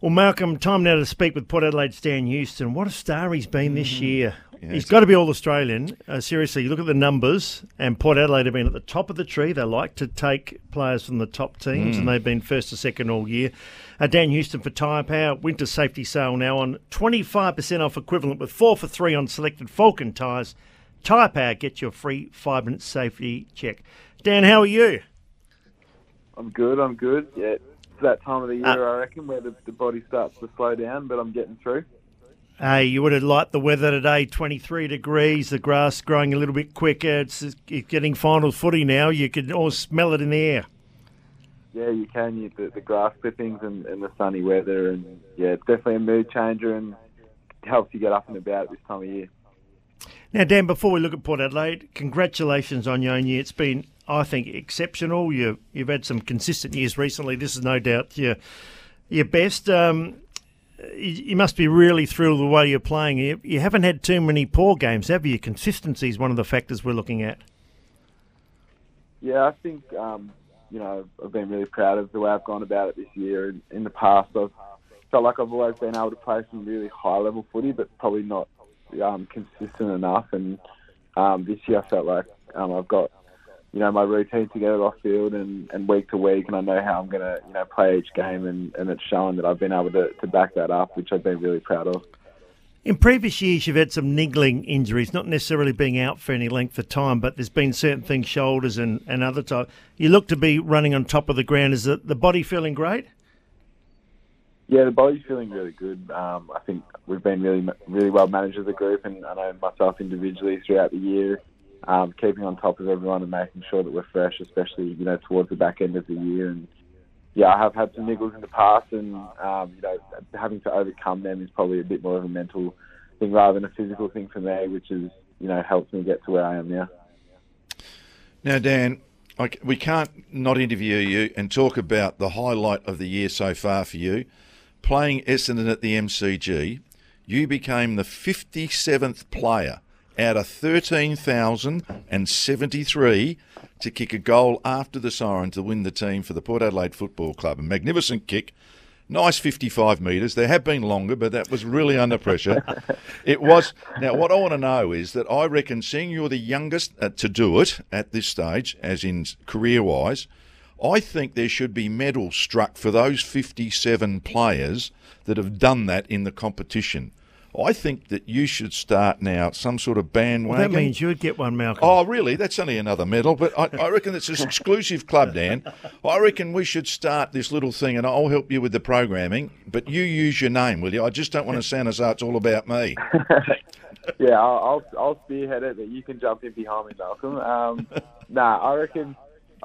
Well, Malcolm, time now to speak with Port Adelaide's Dan Houston. What a star he's been this year. he's got to be all Australian. Uh, seriously, you look at the numbers, and Port Adelaide have been at the top of the tree. They like to take players from the top teams, and they've been first or second all year. Uh, Dan Houston for Tyre Power. Winter safety sale now on 25% off equivalent with 4 for 3 on selected Falken tyres. Tyre Power, get your free 5 minute safety check. Dan, how are you? I'm good. I'm good. Yeah, it's that time of the year, Uh, I reckon, where the, the body starts to slow down, but I'm getting through. Hey, you would have liked the weather today, 23 degrees, the grass growing a little bit quicker. It's, it's getting final footy now. You can all smell it in the air. Yeah, you can. You, the, the grass clippings and, and the sunny weather, and yeah, it's definitely a mood changer and helps you get up and about at this time of year. Now, Dan, before we look at Port Adelaide, congratulations on your own year. It's been, I think, exceptional. You've, you've had some consistent years recently. This is no doubt your, your best. Um, you, you must be really thrilled with the way you're playing. You, you haven't had too many poor games, have you? Consistency is one of the factors we're looking at. Yeah, I think um, you know I've been really proud of the way I've gone about it this year. In, in the past, I've felt like I've always been able to play some really high level footy, but probably not um, consistent enough. And um, this year, I felt like um, I've got you know my routine together off field and, and week to week, and I know how I'm going to you know play each game, and, and it's shown that I've been able to, to back that up, which I've been really proud of. In previous years, you've had some niggling injuries, not necessarily being out for any length of time, but there's been certain things, shoulders and, and other type. You look to be running on top of the ground. Is the, the body feeling great? Yeah, the body's feeling really good. Um, I think we've been really, really well managed as a group, and I know myself individually throughout the year, um, keeping on top of everyone and making sure that we're fresh, especially you know towards the back end of the year. And yeah, I have had some niggles in the past, and um, you know having to overcome them is probably a bit more of a mental thing rather than a physical thing for me, which is you know helps me get to where I am now. Now, Dan, I, we can't not interview you and talk about the highlight of the year so far for you. Playing Essendon at the MCG, you became the 57th player out of 13,073 to kick a goal after the siren to win the team for the Port Adelaide Football Club. A magnificent kick. Nice 55 metres. There have been longer, but that was really under pressure. it was. Now, what I want to know is that I reckon, seeing you're the youngest uh, to do it at this stage, as in career wise, I think there should be medals struck for those 57 players that have done that in the competition. I think that you should start now some sort of Well, bandwagon. that means you'd get one, Malcolm. Oh, really? That's only another medal, but I, I reckon it's an exclusive club, Dan. I reckon we should start this little thing, and I'll help you with the programming. But you use your name, will you? I just don't want to sound as though it's all about me. yeah, I'll, I'll I'll spearhead it, but you can jump in behind me, Malcolm. Um, nah, I reckon.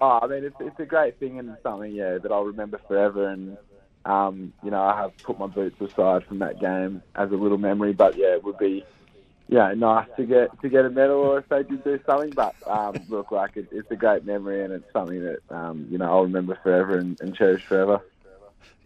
Oh, I mean, it's it's a great thing and something, yeah, that I'll remember forever. And um, you know, I have put my boots aside from that game as a little memory. But yeah, it would be, yeah, nice to get to get a medal or if they did do something. But um, look, like it, it's a great memory and it's something that um, you know I'll remember forever and, and cherish forever.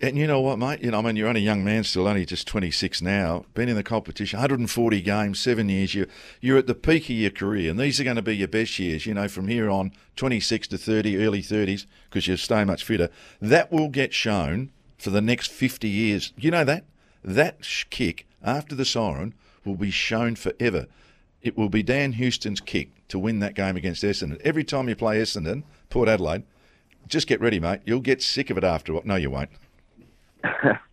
And you know what, mate? You know, I mean, you're only a young man still, only just 26 now. Been in the competition, 140 games, seven years. You, you're at the peak of your career, and these are going to be your best years. You know, from here on, 26 to 30, early 30s, because you're stay much fitter. That will get shown for the next 50 years. You know that? That kick after the siren will be shown forever. It will be Dan Houston's kick to win that game against Essendon. Every time you play Essendon, Port Adelaide, just get ready, mate. You'll get sick of it after. No, you won't.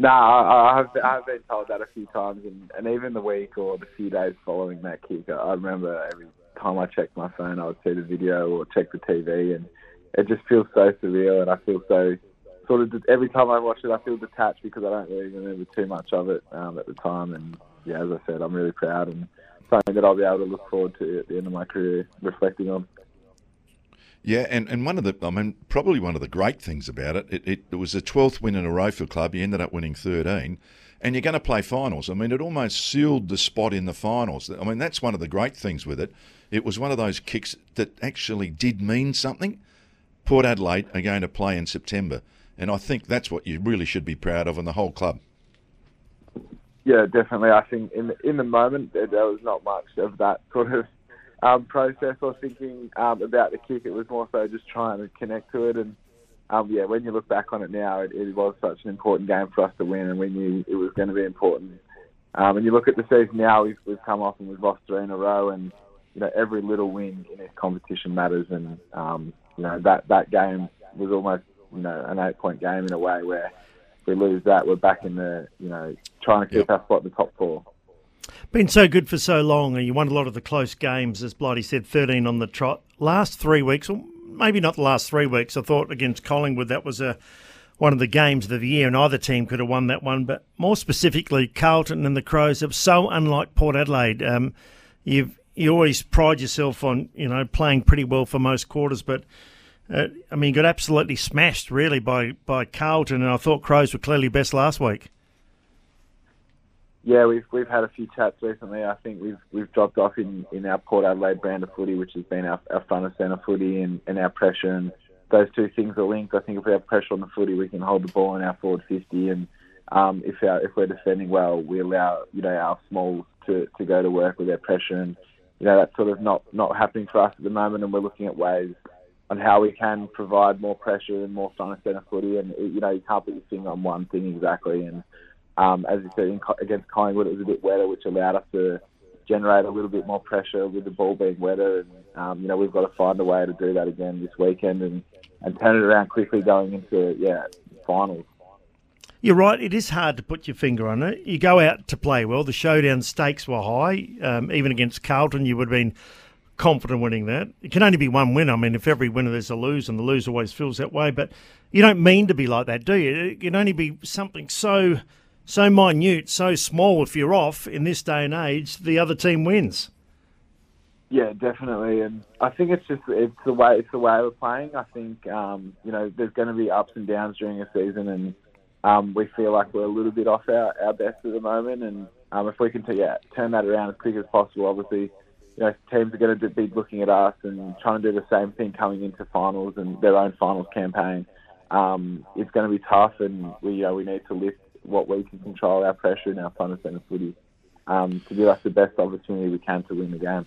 No, I, I have I have been told that a few times, and, and even the week or the few days following that kick, I remember every time I checked my phone, I would see the video or check the TV, and it just feels so surreal, and I feel so sort of every time I watch it, I feel detached because I don't really remember too much of it um, at the time, and yeah, as I said, I'm really proud and something that I'll be able to look forward to at the end of my career, reflecting on. Yeah, and, and one of the, I mean, probably one of the great things about it, it, it, it was the 12th win in a row for club. You ended up winning 13, and you're going to play finals. I mean, it almost sealed the spot in the finals. I mean, that's one of the great things with it. It was one of those kicks that actually did mean something. Port Adelaide are going to play in September, and I think that's what you really should be proud of, in the whole club. Yeah, definitely. I think in in the moment there, there was not much of that sort of um, process or thinking um, about the kick. It was more so just trying to connect to it and um, yeah, when you look back on it now, it, it, was such an important game for us to win, and we knew it was going to be important. Um, and you look at the season now, we've, we've come off and we've lost three in a row, and you know every little win in this competition matters. And um, you know that that game was almost you know an eight point game in a way where if we lose that, we're back in the you know trying to keep yep. our spot in the top four. Been so good for so long, and you won a lot of the close games, as Blighty said, 13 on the trot. Last three weeks, or maybe not the last three weeks, I thought against Collingwood that was a one of the games of the year, and either team could have won that one. But more specifically, Carlton and the Crows are so unlike Port Adelaide. Um, you've you always pride yourself on you know playing pretty well for most quarters, but uh, I mean, got absolutely smashed really by by Carlton, and I thought Crows were clearly best last week. Yeah, we've we've had a few chats recently. I think we've we've dropped off in, in our Port Adelaide brand of footy, which has been our, our front and centre footy and, and our pressure, and those two things are linked. I think if we have pressure on the footy, we can hold the ball in our forward fifty, and um, if our, if we're defending well, we allow you know our smalls to, to go to work with their pressure, and you know that's sort of not not happening for us at the moment, and we're looking at ways on how we can provide more pressure and more front and centre footy. And you know, you can't put your finger on one thing exactly. And um, as you said, in, against Collingwood, it was a bit wetter, which allowed us to generate a little bit more pressure with the ball being wetter. And um, you know, we've got to find a way to do that again this weekend and and turn it around quickly going into yeah finals. You're right. It is hard to put your finger on it. You go out to play well. The showdown stakes were high. Um, even against Carlton, you would have been confident winning that. It can only be one win. I mean, if every winner there's a lose, and the lose always feels that way. But you don't mean to be like that, do you? It can only be something so so minute, so small. If you're off in this day and age, the other team wins. Yeah, definitely, and I think it's just it's the way it's the way we're playing. I think um, you know there's going to be ups and downs during a season, and um, we feel like we're a little bit off our, our best at the moment. And um, if we can t- yeah, turn that around as quick as possible, obviously you know, teams are going to be looking at us and trying to do the same thing coming into finals and their own finals campaign. Um, it's going to be tough, and we you know, we need to lift what we can control, our pressure and our front and centre footy, um, to give us the best opportunity we can to win the game.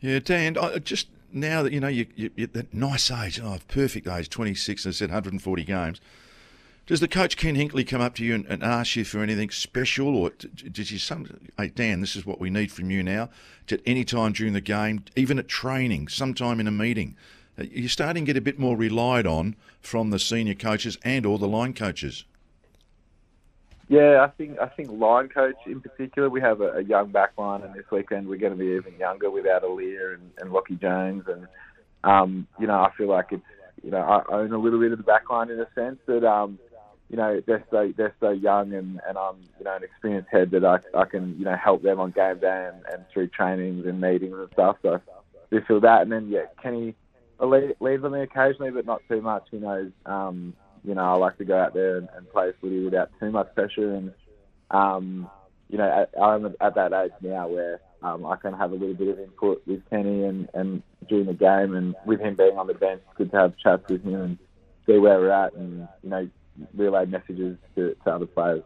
Yeah, Dan, I, just now that you know you, you, you're that nice age, oh, perfect age, 26, I said 140 games. Does the coach Ken Hinkley come up to you and, and ask you for anything special, or does he some? Hey Dan, this is what we need from you now. At any time during the game, even at training, sometime in a meeting, you're starting to get a bit more relied on from the senior coaches and or the line coaches. Yeah, I think I think line coach in particular. We have a, a young back line, and this weekend we're going to be even younger without Aliir and, and Lachie Jones, and um, you know I feel like it's you know I own a little bit of the back line in a sense that um, you know they're so they're so young and, and I'm you know an experienced head that I, I can you know help them on game day and, and through trainings and meetings and stuff. So we feel that, and then yeah, Kenny leads on me occasionally, but not too much. He knows um, you know I like to go out there and, and play footy without too much pressure, and um, you know I'm at that age now where um, I can have a little bit of input with Kenny and, and during the game, and with him being on the bench, it's good to have chats with him and see where we're at, and you know relay messages to, to other players.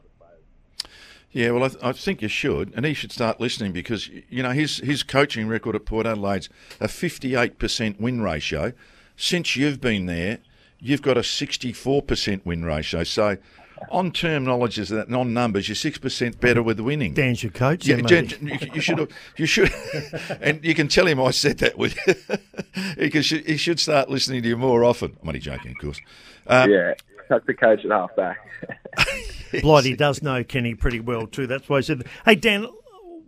Yeah, well, I, th- I, think you should, and he should start listening because you know his his coaching record at Port Adelaide's a fifty eight percent win ratio. Since you've been there, you've got a sixty four percent win ratio. So, on terminologies that non numbers, you're six percent better with winning. Dan's your coach. Yeah, you, you, should you should, and you can tell him I said that with. he, he should start listening to you more often. I'm only joking, of course. Um, yeah that's the coach at halfback. Blighty does know Kenny pretty well too. That's why I said, "Hey Dan,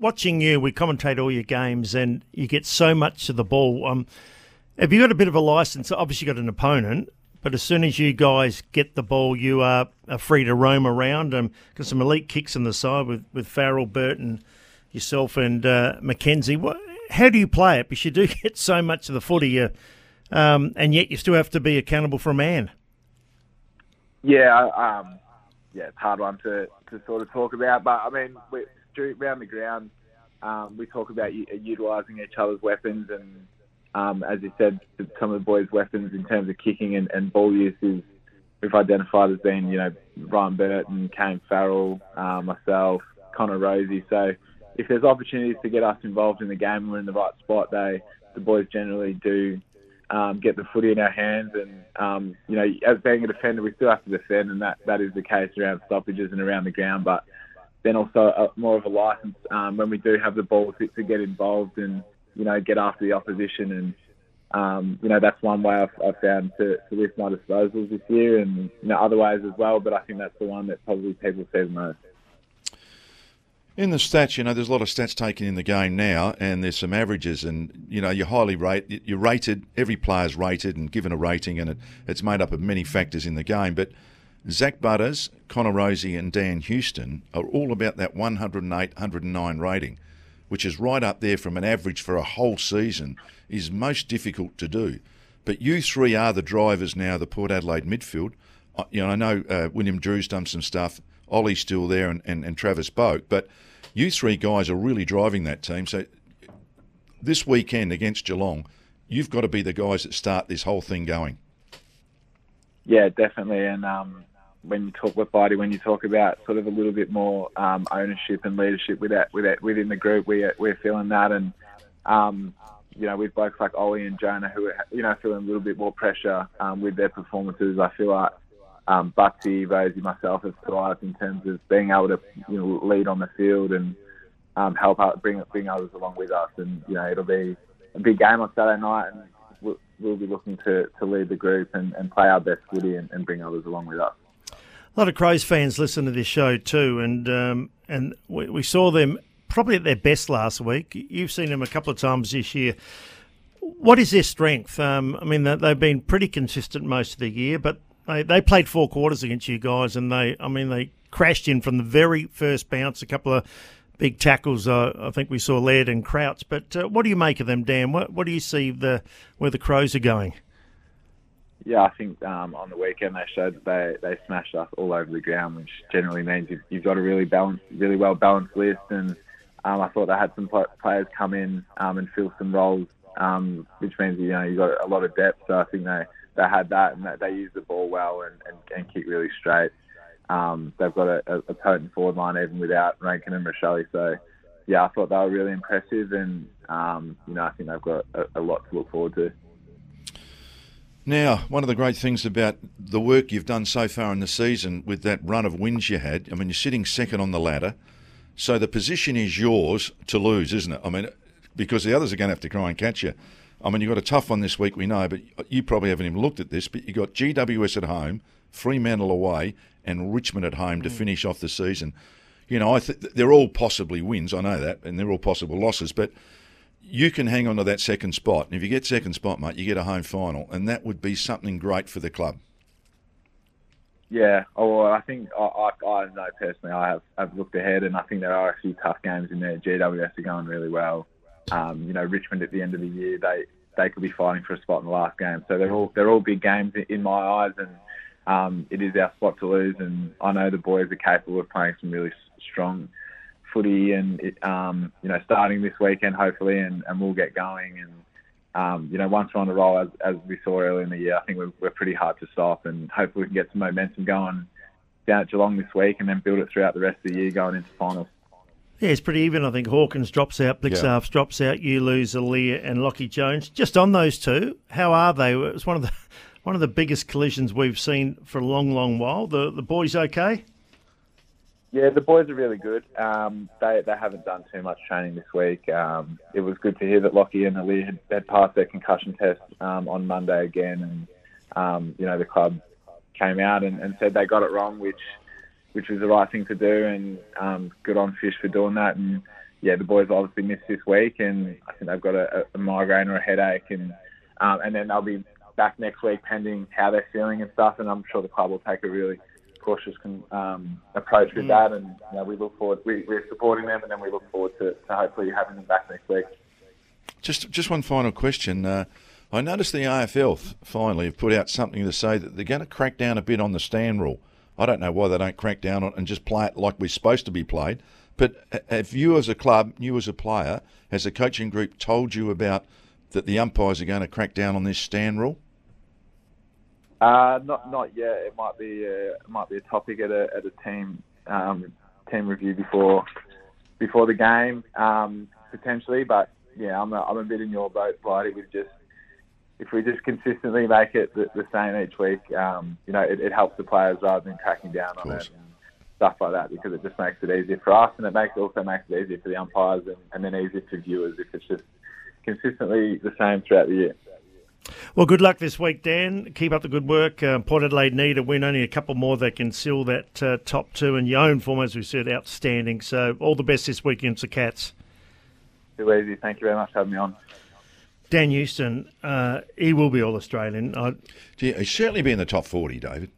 watching you, we commentate all your games, and you get so much of the ball. Um, have you got a bit of a license? Obviously, you got an opponent, but as soon as you guys get the ball, you are, are free to roam around. Um, got some elite kicks on the side with with Farrell, Burton, yourself, and uh, McKenzie. What, how do you play it? Because you do get so much of the footy, uh, um, and yet you still have to be accountable for a man. Yeah, um, yeah, it's a hard one to, to sort of talk about. But I mean, we, around the ground, um, we talk about utilising each other's weapons, and um, as you said, some of the boys' weapons in terms of kicking and, and ball use is we've identified as being, you know, Ryan Burton, Kane Farrell, uh, myself, Connor Rozee. So if there's opportunities to get us involved in the game we're in the right spot, they the boys generally do um, get the footy in our hands. And um, you know, as being a defender, we still have to defend, and that, that is the case around stoppages and around the ground. But then also a, more of a license um, when we do have the ball to, to, get involved and you know get after the opposition. And um, you know that's one way I've, I've found to, to lift my disposals this year, and you know other ways as well. But I think that's the one that probably people see the most. In the stats, you know, there's a lot of stats taken in the game now, and there's some averages, and you know, you're highly rated. you're rated. Every player's rated and given a rating, and it, it's made up of many factors in the game. But Zach Butters, Connor Rozee, and Dan Houston are all about that 108, 109 rating, which is right up there from an average for a whole season. Is most difficult to do. But you three are the drivers now, the Port Adelaide midfield. You know, I know uh, Willem Drew's done some stuff. Ollie's still there, and, and, and Travis Boak, but you three guys are really driving that team. So this weekend against Geelong, you've got to be the guys that start this whole thing going. Yeah, definitely. And um, when you talk with Bidey, when you talk about sort of a little bit more um, ownership and leadership with that, with that, within the group, we, we're feeling that. And, um, you know, with blokes like Ollie and Jonah who are, you know, feeling a little bit more pressure um, with their performances, I feel like um, Butsy, Rosie, myself have thrived in terms of being able to you know, lead on the field and um, help out, bring bring others along with us. And you know, it'll be a big game on Saturday night, and we'll, we'll be looking to, to lead the group and, and play our best footy and, and, bring others along with us. A lot of Crows fans listen to this show too, and um, and we, we saw them probably at their best last week. You've seen them a couple of times this year. What is their strength? Um, I mean, they've been pretty consistent most of the year, but they they played four quarters against you guys, and they I mean they crashed in from the very first bounce. A couple of big tackles. Uh, I think we saw Laird and Crouch. But uh, what do you make of them, Dan? What what do you see the where the Crows are going? Yeah, I think um, on the weekend they showed that they, they smashed us all over the ground, which generally means you've, you've got a really balanced, really well balanced list. And um, I thought they had some players come in um, and fill some roles, um, which means you know you've got a lot of depth. So I think they they had that and that they used the ball well and, and, and kick really straight. Um, they've got a, a, potent forward line even without Rankine and Rachele. So, yeah, I thought they were really impressive, and um, you know I think they've got a, a, lot to look forward to. Now, one of the great things about the work you've done so far in the season with that run of wins you had, I mean, you're sitting second on the ladder, so the position is yours to lose, isn't it? I mean, because the others are going to have to try and catch you. I mean, you've got a tough one this week, we know, but you probably haven't even looked at this. But you've got GWS at home, Fremantle away, and Richmond at home mm. to finish off the season. You know, I th- they're all possibly wins, I know that, and they're all possible losses, but you can hang on to that second spot. And if you get second spot, mate, you get a home final, and that would be something great for the club. Yeah, oh, well, I think I, I, I know personally I have I've looked ahead, and I think there are a few tough games in there. GWS are going really well. Um, you know, Richmond at the end of the year, they they could be fighting for a spot in the last game. So they're all they're all big games in my eyes, and um, it is our spot to lose. And I know the boys are capable of playing some really strong footy, and it, um, you know, starting this weekend hopefully, and, and we'll get going. And um, you know, once we're on the roll, as, as we saw earlier in the year, I think we're, we're pretty hard to stop, and hopefully we can get some momentum going down at Geelong this week, and then build it throughout the rest of the year going into finals. Yeah, it's pretty even. I think Hawkins drops out, Blicavs yeah. drops out, you lose Aliir and Lachie Jones. Just on those two, how are they? It was one of the one of the biggest collisions we've seen for a long, long while. The the boys okay? Yeah, the boys are really good. Um, they they haven't done too much training this week. Um, it was good to hear that Lachie and Aliir had, had passed their concussion test um, on Monday again, and um, you know the club came out and, and said they got it wrong, which which was the right thing to do, and um, good on Fish for doing that. And yeah, the boys obviously missed this week, and I think they've got a, a migraine or a headache, and um, and then they'll be back next week pending how they're feeling and stuff. And I'm sure the club will take a really cautious um, approach with mm. that. And you know, we look forward, we, we're supporting them, and then we look forward to, to hopefully having them back next week. Just just one final question. Uh, I noticed the AFL finally have put out something to say that they're going to crack down a bit on the stand rule. I don't know why they don't crack down on and just play it like we're supposed to be played. But have you, as a club, you as a player, has the coaching group told you about that the umpires are going to crack down on this stand rule? Uh, not not yet. It might be a, it might be a topic at a at a team um, team review before before the game um, potentially. But yeah, I'm a, I'm a bit in your boat, Blighty, with just if we just consistently make it the, the same each week, um, you know, it, it, helps the players rather than cracking down on it and stuff like that because it just makes it easier for us and it makes also makes it easier for the umpires and, and then easier for viewers if it's just consistently the same throughout the year. Well, good luck this week, Dan. Keep up the good work. Uh, Port Adelaide need a win, only a couple more that can seal that uh, top two. And your own form, as we said, outstanding. So all the best this weekend the Cats. Too easy. Thank you very much for having me on. Dan Houston, uh, he will be All Australian. He's certainly be in the top 40, David.